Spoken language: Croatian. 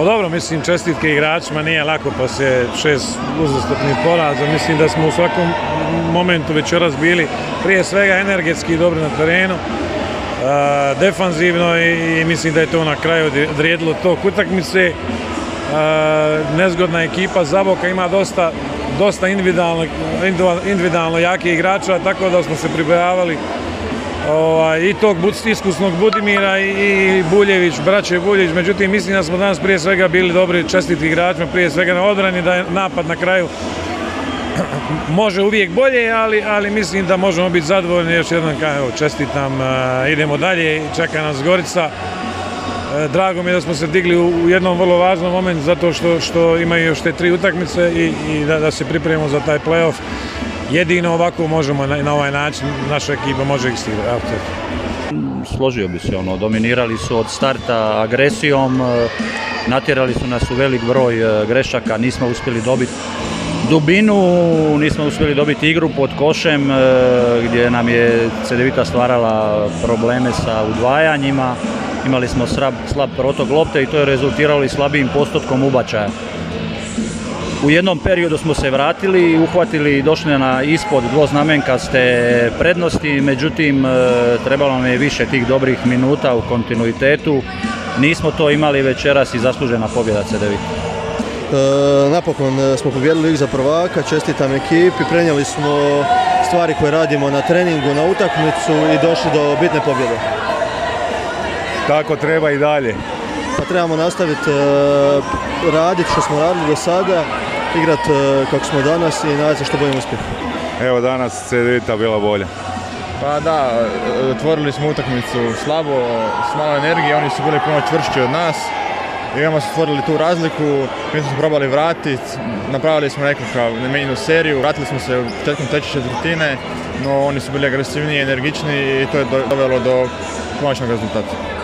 Pa dobro, mislim čestitke igračima, nije lako poslije šest uzastopnih poraza. Mislim da smo u svakom momentu večeras bili prije svega energetski dobri na terenu, a, defanzivno i, mislim da je to na kraju odrijedilo tok utakmice. A, nezgodna ekipa Zaboka ima dosta, dosta individualno, individualno jake igrača, tako da smo se pribojavali ovaj, i tog iskusnog Budimira i, Buljević, braće Buljević, međutim mislim da smo danas prije svega bili dobri čestiti igračima, prije svega na odbrani, da je napad na kraju može uvijek bolje, ali, ali mislim da možemo biti zadovoljni. Još jednom evo, čestitam, e, idemo dalje, čeka nas Gorica. E, Drago mi je da smo se digli u jednom vrlo važnom momentu zato što, što imaju još te tri utakmice i, i da, da se pripremimo za taj playoff. Jedino ovako možemo na, ovaj način, naša ekipa može ih stigati. Složio bi se, ono, dominirali su od starta agresijom, e, natjerali su nas u velik broj e, grešaka, nismo uspjeli dobiti dubinu, nismo uspjeli dobiti igru pod košem e, gdje nam je Cedevita stvarala probleme sa udvajanjima, imali smo slab, slab protok lopte i to je rezultiralo i slabijim postotkom ubačaja. U jednom periodu smo se vratili i uhvatili i došli na ispod dvoznamenkaste prednosti, međutim e, trebalo nam je više tih dobrih minuta u kontinuitetu. Nismo to imali večeras i zaslužena pobjeda CDV. E, napokon e, smo pobijedili ih za prvaka, čestitam ekipi, prenijeli smo stvari koje radimo na treningu, na utakmicu i došli do bitne pobjede. Tako treba i dalje. Pa trebamo nastaviti raditi što smo radili do sada, igrati kako smo danas i nadati se što boljem uspjehu. Evo danas CDVita bila bolja. Pa da, otvorili smo utakmicu slabo, s malo energije, oni su bili puno čvršći od nas. I onda su stvorili tu razliku, mi smo se probali vratiti, napravili smo nekakav nemenjenu seriju, vratili smo se u početkom treće četvrtine, no oni su bili agresivniji, energičniji i to je do- dovelo do konačnog rezultata.